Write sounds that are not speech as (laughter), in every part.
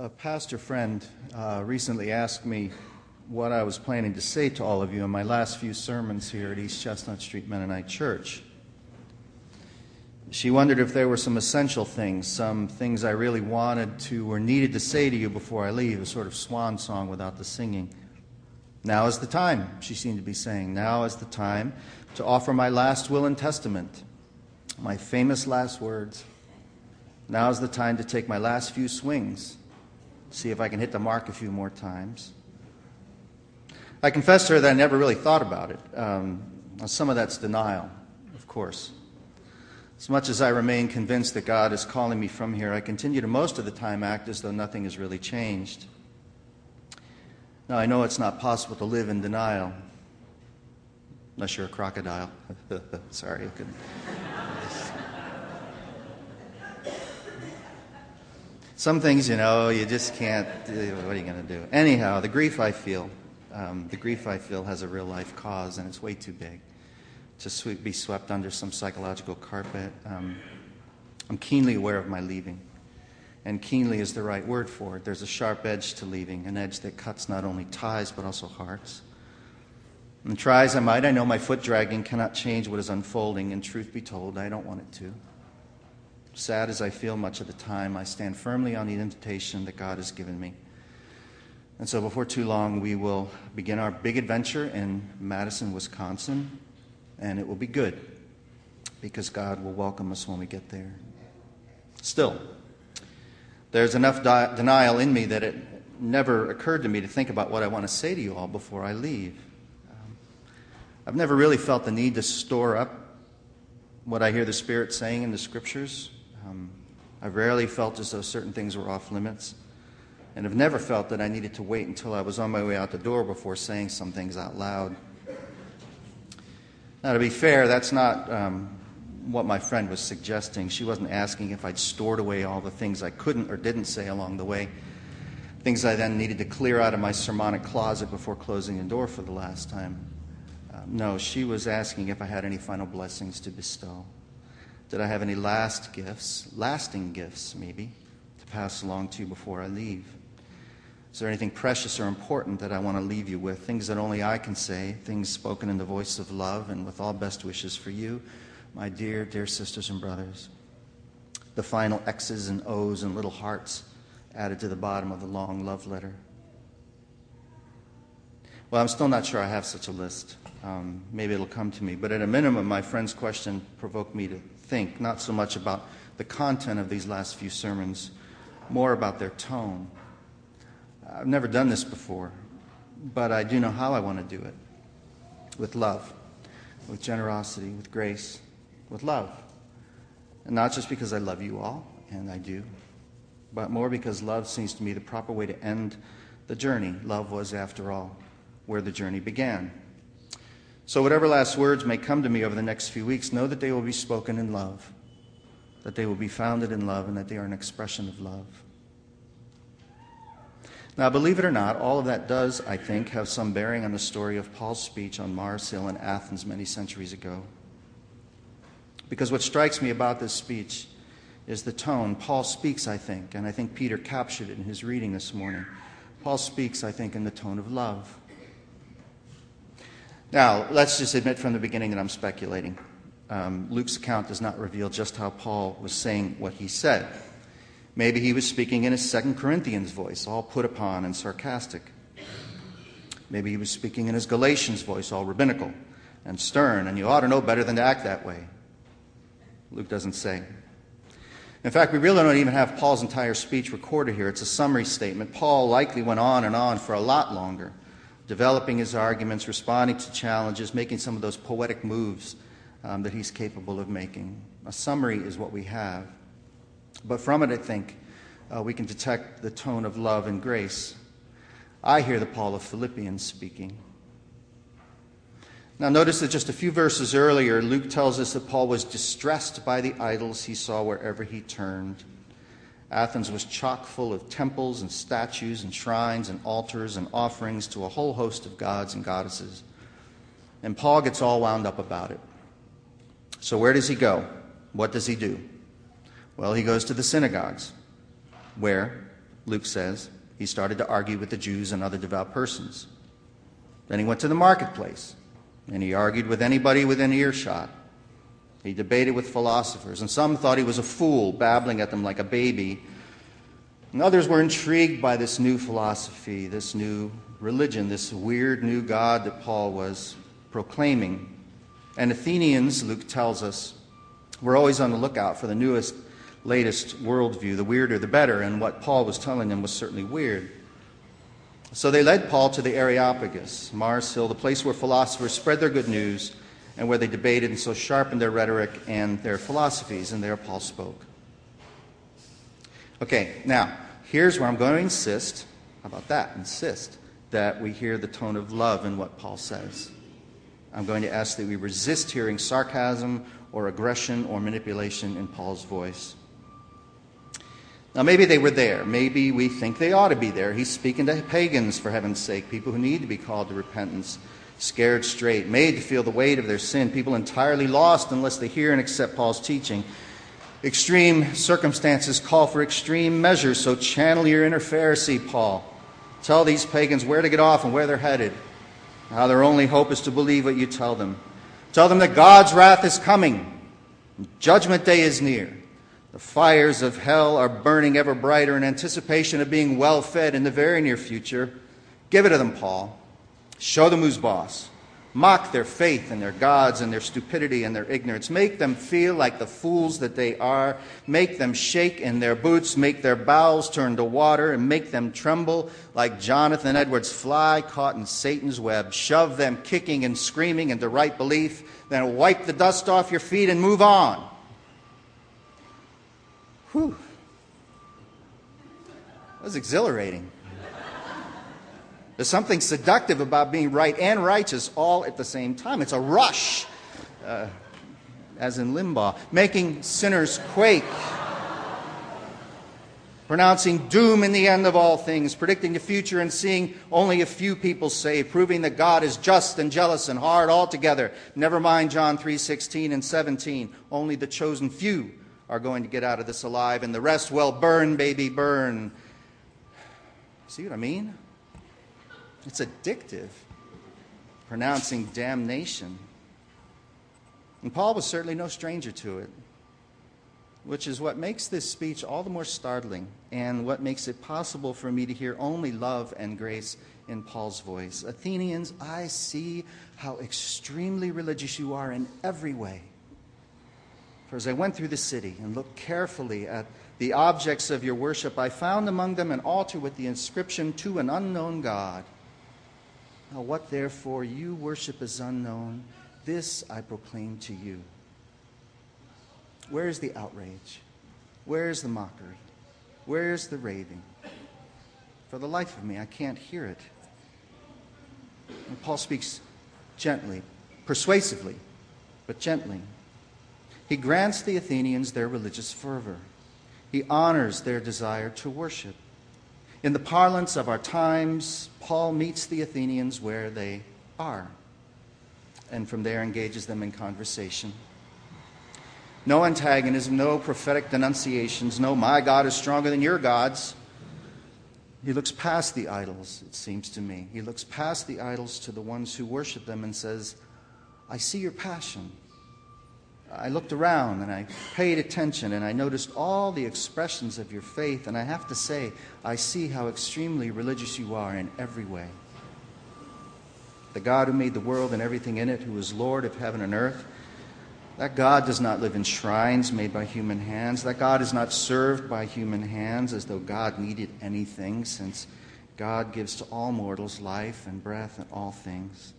A pastor friend uh, recently asked me what I was planning to say to all of you in my last few sermons here at East Chestnut Street Mennonite Church. She wondered if there were some essential things, some things I really wanted to or needed to say to you before I leave, a sort of swan song without the singing. Now is the time, she seemed to be saying. Now is the time to offer my last will and testament, my famous last words. Now is the time to take my last few swings, see if I can hit the mark a few more times. I confessed to her that I never really thought about it. Um, some of that's denial, of course. As much as I remain convinced that God is calling me from here, I continue to most of the time act as though nothing has really changed. Now, I know it's not possible to live in denial, unless you're a crocodile. (laughs) Sorry, I couldn't. Some things, you know, you just can't. What are you going to do? Anyhow, the grief I feel, um, the grief I feel has a real life cause, and it's way too big to be swept under some psychological carpet. Um, I'm keenly aware of my leaving. And keenly is the right word for it. There's a sharp edge to leaving, an edge that cuts not only ties but also hearts. And try as I might, I know my foot dragging cannot change what is unfolding, and truth be told, I don't want it to. Sad as I feel much of the time, I stand firmly on the invitation that God has given me. And so, before too long, we will begin our big adventure in Madison, Wisconsin and it will be good because God will welcome us when we get there. Still, there's enough di- denial in me that it never occurred to me to think about what I want to say to you all before I leave. Um, I've never really felt the need to store up what I hear the Spirit saying in the Scriptures. Um, I've rarely felt as though certain things were off limits, and have never felt that I needed to wait until I was on my way out the door before saying some things out loud. Now, to be fair, that's not um, what my friend was suggesting. She wasn't asking if I'd stored away all the things I couldn't or didn't say along the way, things I then needed to clear out of my sermonic closet before closing the door for the last time. Uh, no, she was asking if I had any final blessings to bestow. Did I have any last gifts, lasting gifts maybe, to pass along to you before I leave? Is there anything precious or important that I want to leave you with? Things that only I can say, things spoken in the voice of love and with all best wishes for you, my dear, dear sisters and brothers. The final X's and O's and little hearts added to the bottom of the long love letter. Well, I'm still not sure I have such a list. Um, maybe it'll come to me. But at a minimum, my friend's question provoked me to think not so much about the content of these last few sermons, more about their tone I've never done this before, but I do know how I want to do it with love, with generosity, with grace, with love. And not just because I love you all, and I do, but more because love seems to me the proper way to end the journey. Love was, after all, where the journey began. So, whatever last words may come to me over the next few weeks, know that they will be spoken in love, that they will be founded in love, and that they are an expression of love. Now, believe it or not, all of that does, I think, have some bearing on the story of Paul's speech on Mars Hill in Athens many centuries ago. Because what strikes me about this speech is the tone. Paul speaks, I think, and I think Peter captured it in his reading this morning. Paul speaks, I think, in the tone of love. Now, let's just admit from the beginning that I'm speculating. Um, Luke's account does not reveal just how Paul was saying what he said. Maybe he was speaking in his Second Corinthians voice, all put upon and sarcastic. Maybe he was speaking in his Galatians voice, all rabbinical and stern, and you ought to know better than to act that way. Luke doesn't say. In fact, we really don't even have Paul's entire speech recorded here. It's a summary statement. Paul likely went on and on for a lot longer, developing his arguments, responding to challenges, making some of those poetic moves um, that he's capable of making. A summary is what we have. But from it, I think, uh, we can detect the tone of love and grace. I hear the Paul of Philippians speaking. Now, notice that just a few verses earlier, Luke tells us that Paul was distressed by the idols he saw wherever he turned. Athens was chock full of temples and statues and shrines and altars and offerings to a whole host of gods and goddesses. And Paul gets all wound up about it. So, where does he go? What does he do? Well, he goes to the synagogues, where, Luke says, he started to argue with the Jews and other devout persons. Then he went to the marketplace and he argued with anybody within earshot. He debated with philosophers, and some thought he was a fool, babbling at them like a baby. And others were intrigued by this new philosophy, this new religion, this weird new God that Paul was proclaiming. And Athenians, Luke tells us, were always on the lookout for the newest, latest worldview. The weirder, the better. And what Paul was telling them was certainly weird. So they led Paul to the Areopagus, Mars Hill, the place where philosophers spread their good news and where they debated and so sharpened their rhetoric and their philosophies. And there Paul spoke. Okay, now, here's where I'm going to insist how about that? Insist that we hear the tone of love in what Paul says. I'm going to ask that we resist hearing sarcasm or aggression or manipulation in Paul's voice. Now, maybe they were there. Maybe we think they ought to be there. He's speaking to pagans, for heaven's sake, people who need to be called to repentance, scared straight, made to feel the weight of their sin, people entirely lost unless they hear and accept Paul's teaching. Extreme circumstances call for extreme measures, so channel your inner Pharisee, Paul. Tell these pagans where to get off and where they're headed. How their only hope is to believe what you tell them. Tell them that God's wrath is coming. Judgment day is near. The fires of hell are burning ever brighter in anticipation of being well fed in the very near future. Give it to them, Paul. Show them who's boss. Mock their faith and their gods and their stupidity and their ignorance. Make them feel like the fools that they are. Make them shake in their boots. Make their bowels turn to water and make them tremble like Jonathan Edwards' fly caught in Satan's web. Shove them kicking and screaming into right belief. Then wipe the dust off your feet and move on. Whew. That was exhilarating. There's something seductive about being right and righteous all at the same time. It's a rush, uh, as in Limbaugh, making sinners quake, pronouncing doom in the end of all things, predicting the future and seeing only a few people saved, proving that God is just and jealous and hard altogether. Never mind John 3:16 and 17. Only the chosen few are going to get out of this alive, and the rest will burn, baby, burn. See what I mean? It's addictive, pronouncing damnation. And Paul was certainly no stranger to it, which is what makes this speech all the more startling and what makes it possible for me to hear only love and grace in Paul's voice. Athenians, I see how extremely religious you are in every way. For as I went through the city and looked carefully at the objects of your worship, I found among them an altar with the inscription, To an unknown God. Now, what therefore you worship is unknown, this I proclaim to you. Where is the outrage? Where is the mockery? Where is the raving? For the life of me, I can't hear it. And Paul speaks gently, persuasively, but gently. He grants the Athenians their religious fervor. He honors their desire to worship. In the parlance of our times, Paul meets the Athenians where they are, and from there engages them in conversation. No antagonism, no prophetic denunciations, no, my God is stronger than your gods. He looks past the idols, it seems to me. He looks past the idols to the ones who worship them and says, I see your passion. I looked around and I paid attention and I noticed all the expressions of your faith, and I have to say, I see how extremely religious you are in every way. The God who made the world and everything in it, who is Lord of heaven and earth, that God does not live in shrines made by human hands. That God is not served by human hands as though God needed anything, since God gives to all mortals life and breath and all things.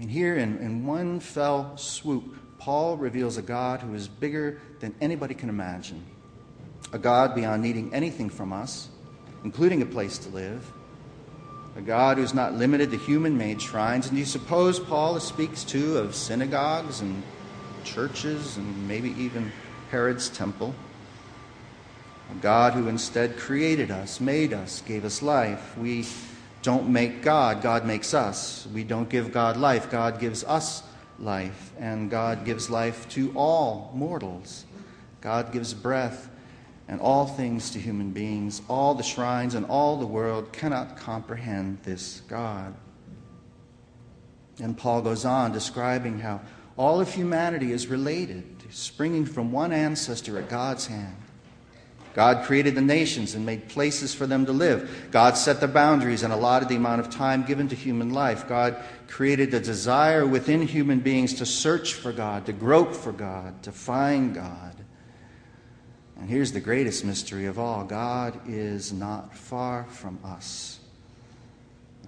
Mean, here in, in one fell swoop, Paul reveals a God who is bigger than anybody can imagine, a God beyond needing anything from us, including a place to live, a God who's not limited to human made shrines. And you suppose Paul speaks too of synagogues and churches and maybe even Herod's temple. A God who instead created us, made us, gave us life. We don't make God, God makes us. We don't give God life, God gives us life. And God gives life to all mortals. God gives breath and all things to human beings, all the shrines and all the world cannot comprehend this God. And Paul goes on describing how all of humanity is related, springing from one ancestor at God's hand. God created the nations and made places for them to live. God set the boundaries and allotted the amount of time given to human life. God created the desire within human beings to search for God, to grope for God, to find God. And here's the greatest mystery of all God is not far from us.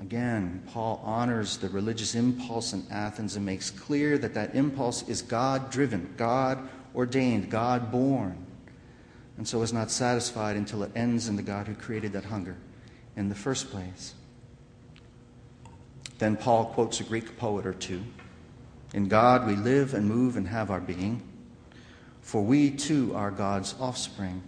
Again, Paul honors the religious impulse in Athens and makes clear that that impulse is God driven, God ordained, God born and so is not satisfied until it ends in the God who created that hunger in the first place. Then Paul quotes a Greek poet or two In God we live and move and have our being, for we too are God's offspring.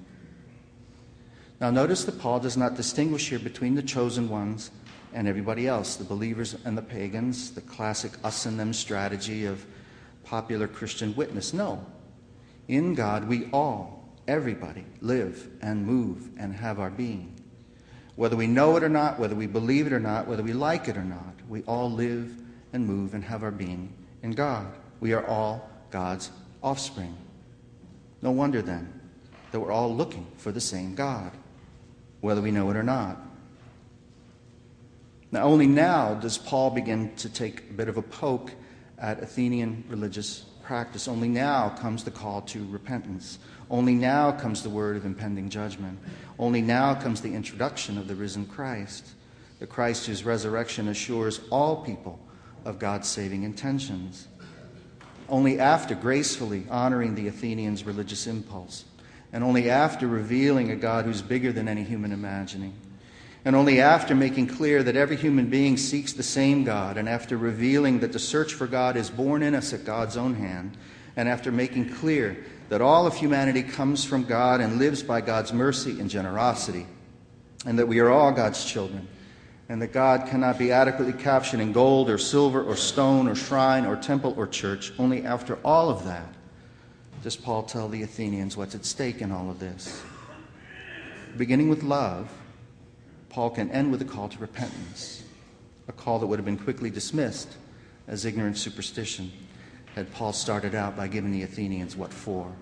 Now, notice that Paul does not distinguish here between the chosen ones and everybody else, the believers and the pagans, the classic us and them strategy of popular Christian witness. No. In God, we all everybody live and move and have our being. Whether we know it or not, whether we believe it or not, whether we like it or not, we all live and move and have our being in God. We are all God's offspring. No wonder then that we're all looking for the same God, whether we know it or not. Now, only now does Paul begin to take a bit of a poke at Athenian religious practice. Only now comes the call to repentance. Only now comes the word of impending judgment. Only now comes the introduction of the risen Christ, the Christ whose resurrection assures all people of God's saving intentions. Only after gracefully honoring the Athenians' religious impulse, and only after revealing a God who's bigger than any human imagining, and only after making clear that every human being seeks the same God, and after revealing that the search for God is born in us at God's own hand, and after making clear that all of humanity comes from God and lives by God's mercy and generosity, and that we are all God's children, and that God cannot be adequately captured in gold or silver or stone or shrine or temple or church. Only after all of that does Paul tell the Athenians what's at stake in all of this. Beginning with love, Paul can end with a call to repentance, a call that would have been quickly dismissed as ignorant superstition had Paul started out by giving the Athenians what for.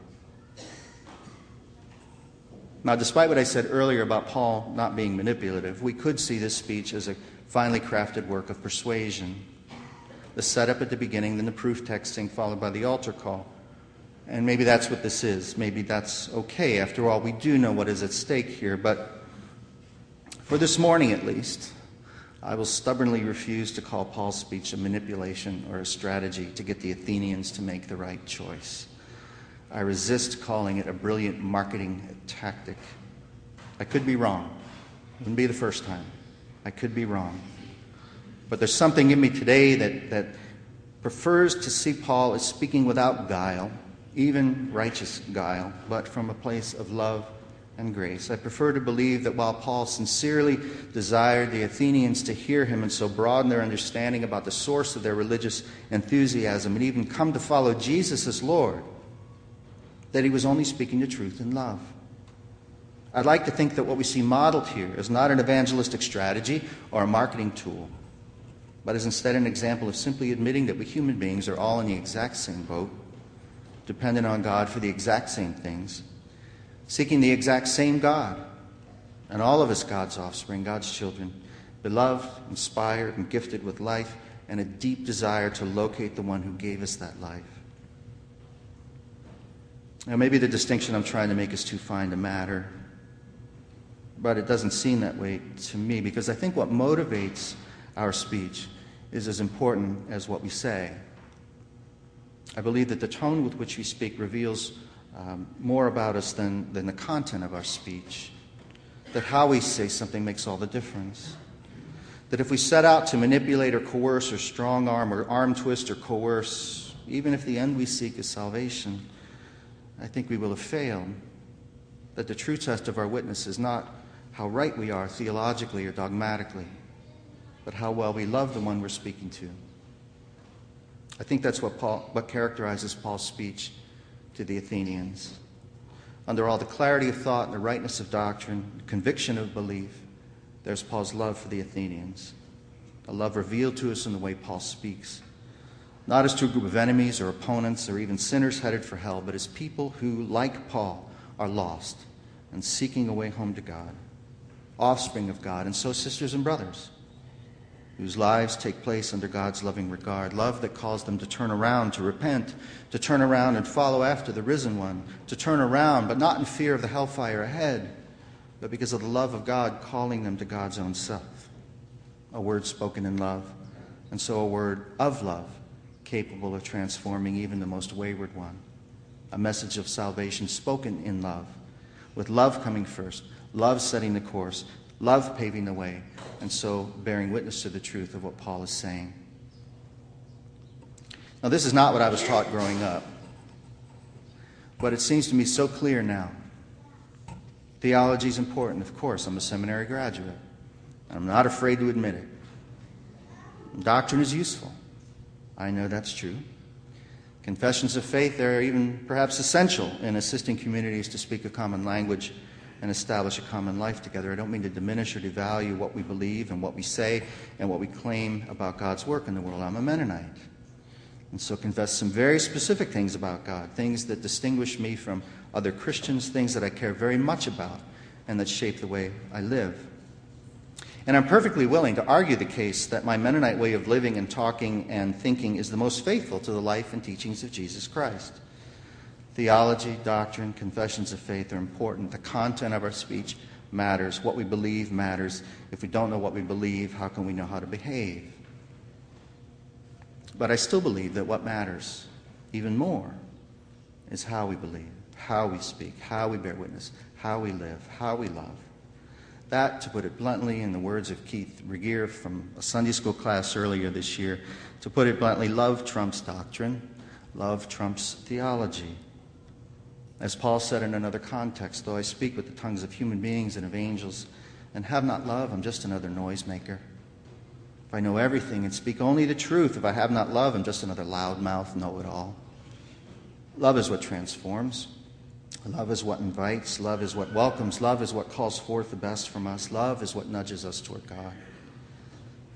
Now, despite what I said earlier about Paul not being manipulative, we could see this speech as a finely crafted work of persuasion. The setup at the beginning, then the proof texting, followed by the altar call. And maybe that's what this is. Maybe that's okay. After all, we do know what is at stake here. But for this morning, at least, I will stubbornly refuse to call Paul's speech a manipulation or a strategy to get the Athenians to make the right choice. I resist calling it a brilliant marketing tactic. I could be wrong. Wouldn't be the first time. I could be wrong. But there's something in me today that, that prefers to see Paul as speaking without guile, even righteous guile, but from a place of love and grace. I prefer to believe that while Paul sincerely desired the Athenians to hear him and so broaden their understanding about the source of their religious enthusiasm and even come to follow Jesus as Lord, that he was only speaking the truth in love. I'd like to think that what we see modeled here is not an evangelistic strategy or a marketing tool, but is instead an example of simply admitting that we human beings are all in the exact same boat, dependent on God for the exact same things seeking the exact same God. And all of us, God's offspring, God's children, beloved, inspired, and gifted with life and a deep desire to locate the one who gave us that life. Now, maybe the distinction I'm trying to make is too fine to matter, but it doesn't seem that way to me because I think what motivates our speech is as important as what we say. I believe that the tone with which we speak reveals um, more about us than, than the content of our speech. That how we say something makes all the difference. That if we set out to manipulate or coerce or strong arm or arm twist or coerce, even if the end we seek is salvation, I think we will have failed. That the true test of our witness is not how right we are theologically or dogmatically, but how well we love the one we're speaking to. I think that's what, Paul, what characterizes Paul's speech to the Athenians. under all the clarity of thought and the rightness of doctrine, conviction of belief, there's Paul's love for the Athenians, a love revealed to us in the way Paul speaks, not as to a group of enemies or opponents or even sinners headed for hell, but as people who, like Paul, are lost and seeking a way home to God, offspring of God, and so sisters and brothers whose lives take place under God's loving regard, love that calls them to turn around, to repent, to turn around and follow after the risen one, to turn around, but not in fear of the hellfire ahead, but because of the love of God calling them to God's own self. A word spoken in love, and so a word of love, capable of transforming even the most wayward one. A message of salvation spoken in love, with love coming first, love setting the course, love paving the way, and so bearing witness to the truth of what Paul is saying. Now, this is not what I was taught growing up, but it seems to me so clear now. Theology is important, of course. I'm a seminary graduate, and I'm not afraid to admit it. Doctrine is useful. I know that's true. Confessions of faith are even perhaps essential in assisting communities to speak a common language and establish a common life together. I don't mean to diminish or devalue what we believe and what we say and what we claim about God's work in the world. I'm a Mennonite. And so confess some very specific things about God, things that distinguish me from other Christians, things that I care very much about and that shape the way I live. And I'm perfectly willing to argue the case that my Mennonite way of living and talking and thinking is the most faithful to the life and teachings of Jesus Christ. Theology, doctrine, confessions of faith are important. The content of our speech matters. What we believe matters. If we don't know what we believe, how can we know how to behave? But I still believe that what matters even more is how we believe, how we speak, how we bear witness, how we live, how we love. That, to put it bluntly, in the words of Keith Regier from a Sunday school class earlier this year, to put it bluntly, love trumps doctrine, love trumps theology. As Paul said in another context, though I speak with the tongues of human beings and of angels and have not love, I'm just another noisemaker. If I know everything and speak only the truth, if I have not love, I'm just another loudmouth know it all. Love is what transforms. Love is what invites. Love is what welcomes. Love is what calls forth the best from us. Love is what nudges us toward God.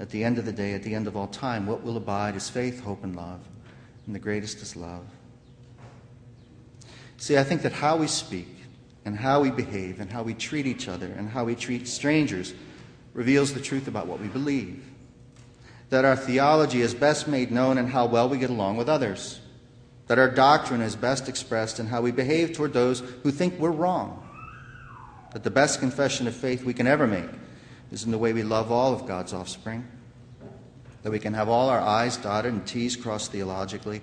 At the end of the day, at the end of all time, what will abide is faith, hope, and love. And the greatest is love. See, I think that how we speak and how we behave and how we treat each other and how we treat strangers reveals the truth about what we believe. That our theology is best made known in how well we get along with others. That our doctrine is best expressed in how we behave toward those who think we're wrong. That the best confession of faith we can ever make is in the way we love all of God's offspring. That we can have all our I's dotted and T's crossed theologically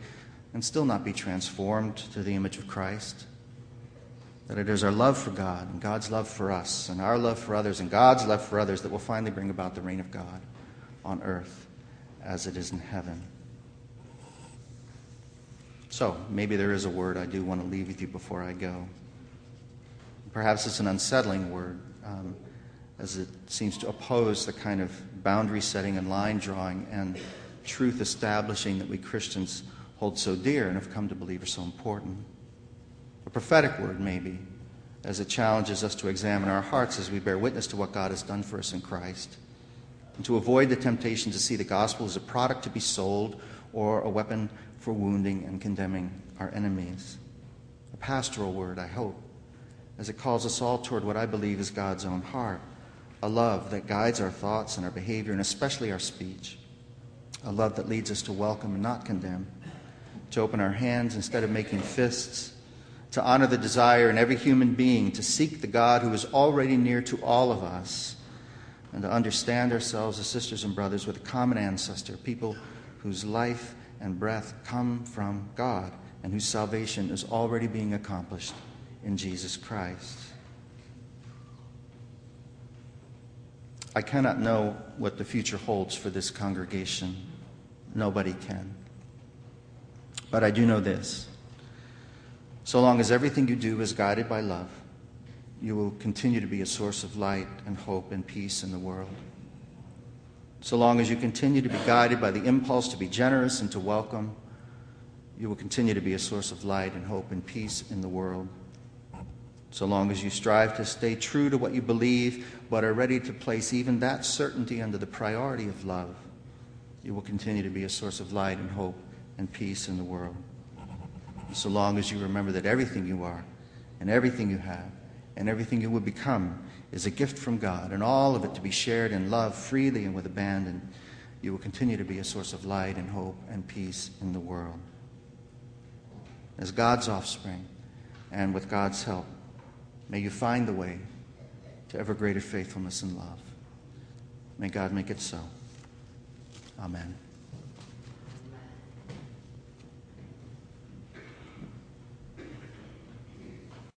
and still not be transformed to the image of Christ. That it is our love for God and God's love for us and our love for others and God's love for others that will finally bring about the reign of God on earth as it is in heaven. So, maybe there is a word I do want to leave with you before I go. Perhaps it's an unsettling word, um, as it seems to oppose the kind of boundary setting and line drawing and truth establishing that we Christians hold so dear and have come to believe are so important. A prophetic word, maybe, as it challenges us to examine our hearts as we bear witness to what God has done for us in Christ, and to avoid the temptation to see the gospel as a product to be sold or a weapon for wounding and condemning our enemies. A pastoral word, I hope, as it calls us all toward what I believe is God's own heart a love that guides our thoughts and our behavior, and especially our speech, a love that leads us to welcome and not condemn to open our hands instead of making fists, to honor the desire in every human being to seek the God who is already near to all of us, and to understand ourselves as sisters and brothers with a common ancestor, people whose life and breath come from God and whose salvation is already being accomplished in Jesus Christ. I cannot know what the future holds for this congregation. Nobody can. But I do know this so long as everything you do is guided by love, you will continue to be a source of light and hope and peace in the world. So long as you continue to be guided by the impulse to be generous and to welcome, you will continue to be a source of light and hope and peace in the world. So long as you strive to stay true to what you believe, but are ready to place even that certainty under the priority of love, you will continue to be a source of light and hope and peace in the world. So long as you remember that everything you are, and everything you have, and everything you will become is a gift from God, and all of it to be shared in love freely and with abandon, you will continue to be a source of light and hope and peace in the world. As God's offspring, and with God's help, may you find the way to ever greater faithfulness and love. May God make it so. Amen.